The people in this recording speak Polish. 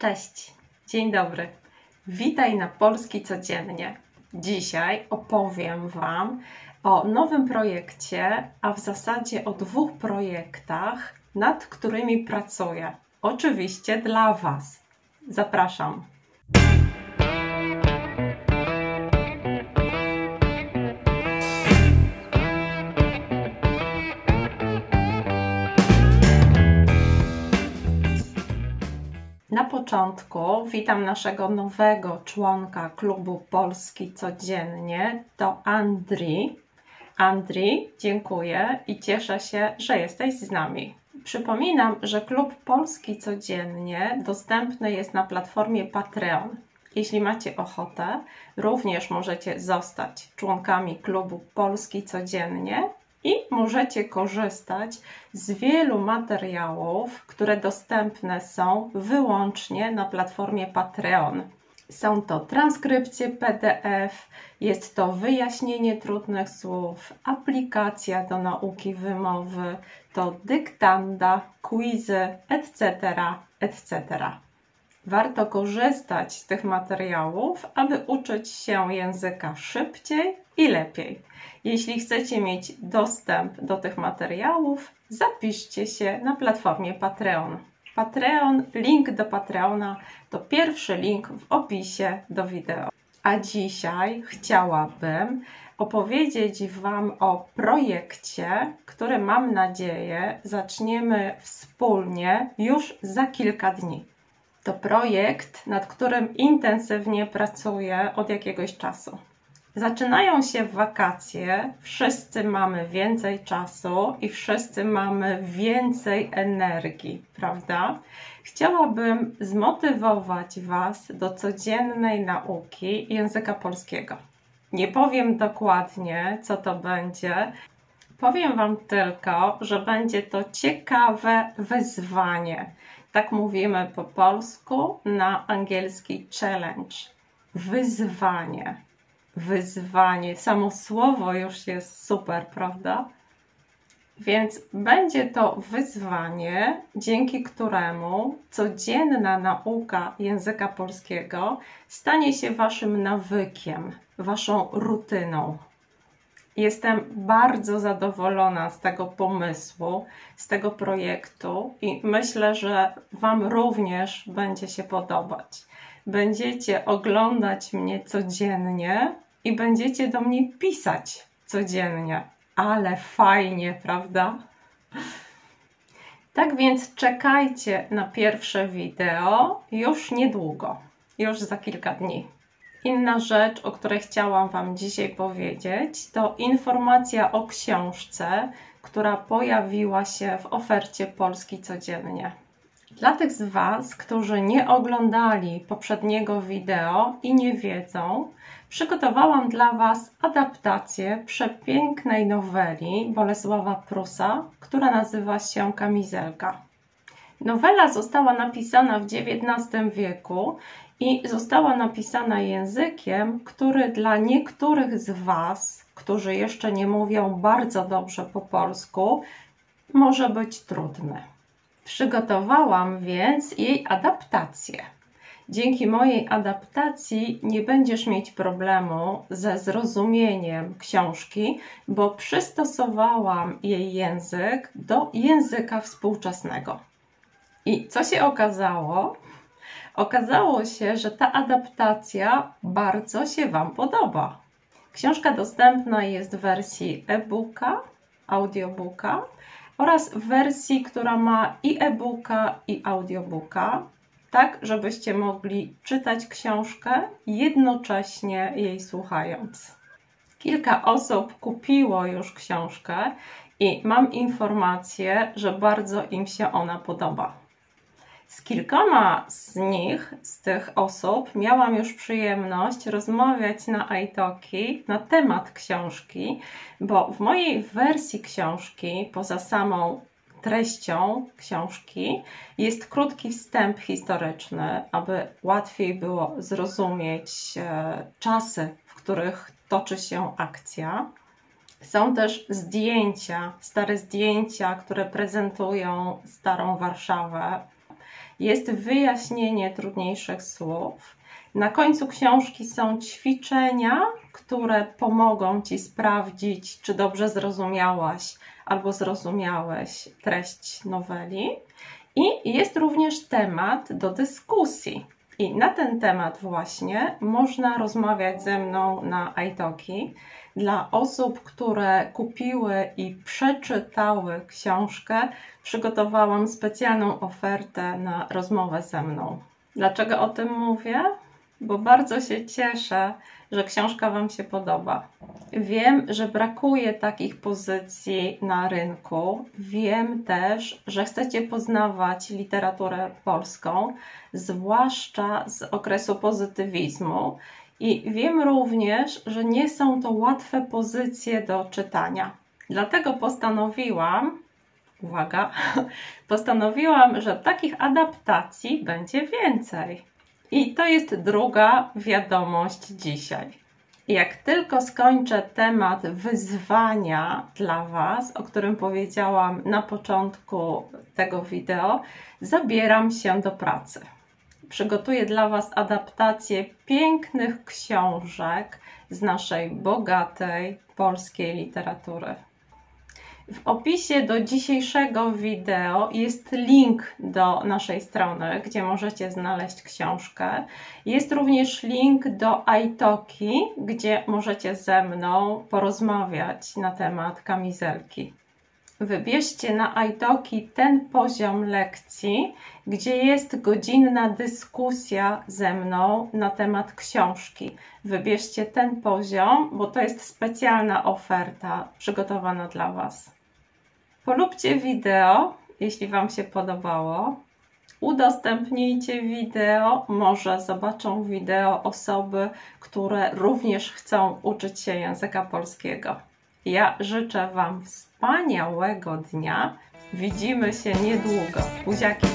Cześć, dzień dobry. Witaj na Polski Codziennie. Dzisiaj opowiem Wam o nowym projekcie, a w zasadzie o dwóch projektach, nad którymi pracuję. Oczywiście dla Was. Zapraszam. Na początku witam naszego nowego członka klubu Polski Codziennie, to Andri. Andri, dziękuję i cieszę się, że jesteś z nami. Przypominam, że klub Polski Codziennie dostępny jest na platformie Patreon. Jeśli macie ochotę, również możecie zostać członkami klubu Polski Codziennie i możecie korzystać z wielu materiałów, które dostępne są wyłącznie na platformie Patreon. Są to transkrypcje PDF, jest to wyjaśnienie trudnych słów, aplikacja do nauki wymowy, to dyktanda, quizy, etc., etc. Warto korzystać z tych materiałów, aby uczyć się języka szybciej i lepiej. Jeśli chcecie mieć dostęp do tych materiałów, zapiszcie się na platformie Patreon. Patreon, link do Patreona to pierwszy link w opisie do wideo. A dzisiaj chciałabym opowiedzieć Wam o projekcie, który mam nadzieję zaczniemy wspólnie już za kilka dni. To projekt, nad którym intensywnie pracuję od jakiegoś czasu. Zaczynają się wakacje, wszyscy mamy więcej czasu i wszyscy mamy więcej energii, prawda? Chciałabym zmotywować Was do codziennej nauki języka polskiego. Nie powiem dokładnie, co to będzie. Powiem Wam tylko, że będzie to ciekawe wyzwanie. Tak mówimy po polsku na angielski challenge. Wyzwanie wyzwanie. Samo słowo już jest super, prawda? Więc będzie to wyzwanie, dzięki któremu codzienna nauka języka polskiego stanie się Waszym nawykiem, Waszą rutyną. Jestem bardzo zadowolona z tego pomysłu, z tego projektu i myślę, że Wam również będzie się podobać. Będziecie oglądać mnie codziennie i będziecie do mnie pisać codziennie. Ale fajnie, prawda? Tak więc czekajcie na pierwsze wideo już niedługo, już za kilka dni. Inna rzecz, o której chciałam Wam dzisiaj powiedzieć, to informacja o książce, która pojawiła się w ofercie Polski Codziennie. Dla tych z Was, którzy nie oglądali poprzedniego wideo i nie wiedzą, przygotowałam dla Was adaptację przepięknej noweli Bolesława Prusa, która nazywa się Kamizelka. Nowela została napisana w XIX wieku i została napisana językiem, który dla niektórych z Was, którzy jeszcze nie mówią bardzo dobrze po polsku, może być trudny. Przygotowałam więc jej adaptację. Dzięki mojej adaptacji nie będziesz mieć problemu ze zrozumieniem książki, bo przystosowałam jej język do języka współczesnego. I co się okazało? Okazało się, że ta adaptacja bardzo się Wam podoba. Książka dostępna jest w wersji e-booka, audiobooka oraz w wersji, która ma i e-booka, i audiobooka, tak żebyście mogli czytać książkę jednocześnie jej słuchając. Kilka osób kupiło już książkę i mam informację, że bardzo im się ona podoba. Z kilkoma z nich, z tych osób, miałam już przyjemność rozmawiać na iTalki na temat książki, bo w mojej wersji książki, poza samą treścią książki, jest krótki wstęp historyczny, aby łatwiej było zrozumieć e, czasy, w których toczy się akcja. Są też zdjęcia, stare zdjęcia, które prezentują Starą Warszawę jest wyjaśnienie trudniejszych słów. Na końcu książki są ćwiczenia, które pomogą Ci sprawdzić, czy dobrze zrozumiałaś albo zrozumiałeś treść noweli. I jest również temat do dyskusji. I na ten temat właśnie można rozmawiać ze mną na iTalki. Dla osób, które kupiły i przeczytały książkę, przygotowałam specjalną ofertę na rozmowę ze mną. Dlaczego o tym mówię? Bo bardzo się cieszę, że książka Wam się podoba. Wiem, że brakuje takich pozycji na rynku. Wiem też, że chcecie poznawać literaturę polską, zwłaszcza z okresu pozytywizmu. I wiem również, że nie są to łatwe pozycje do czytania. Dlatego postanowiłam, uwaga, postanowiłam, że takich adaptacji będzie więcej. I to jest druga wiadomość dzisiaj. Jak tylko skończę temat wyzwania dla Was, o którym powiedziałam na początku tego wideo, zabieram się do pracy. Przygotuję dla Was adaptację pięknych książek z naszej bogatej polskiej literatury. W opisie do dzisiejszego wideo jest link do naszej strony, gdzie możecie znaleźć książkę. Jest również link do iTalki, gdzie możecie ze mną porozmawiać na temat kamizelki. Wybierzcie na iTalki ten poziom lekcji, gdzie jest godzinna dyskusja ze mną na temat książki. Wybierzcie ten poziom, bo to jest specjalna oferta przygotowana dla Was. Polubcie wideo, jeśli Wam się podobało. Udostępnijcie wideo, może zobaczą wideo osoby, które również chcą uczyć się języka polskiego. Ja życzę Wam wspaniałego dnia. Widzimy się niedługo. Buziaki!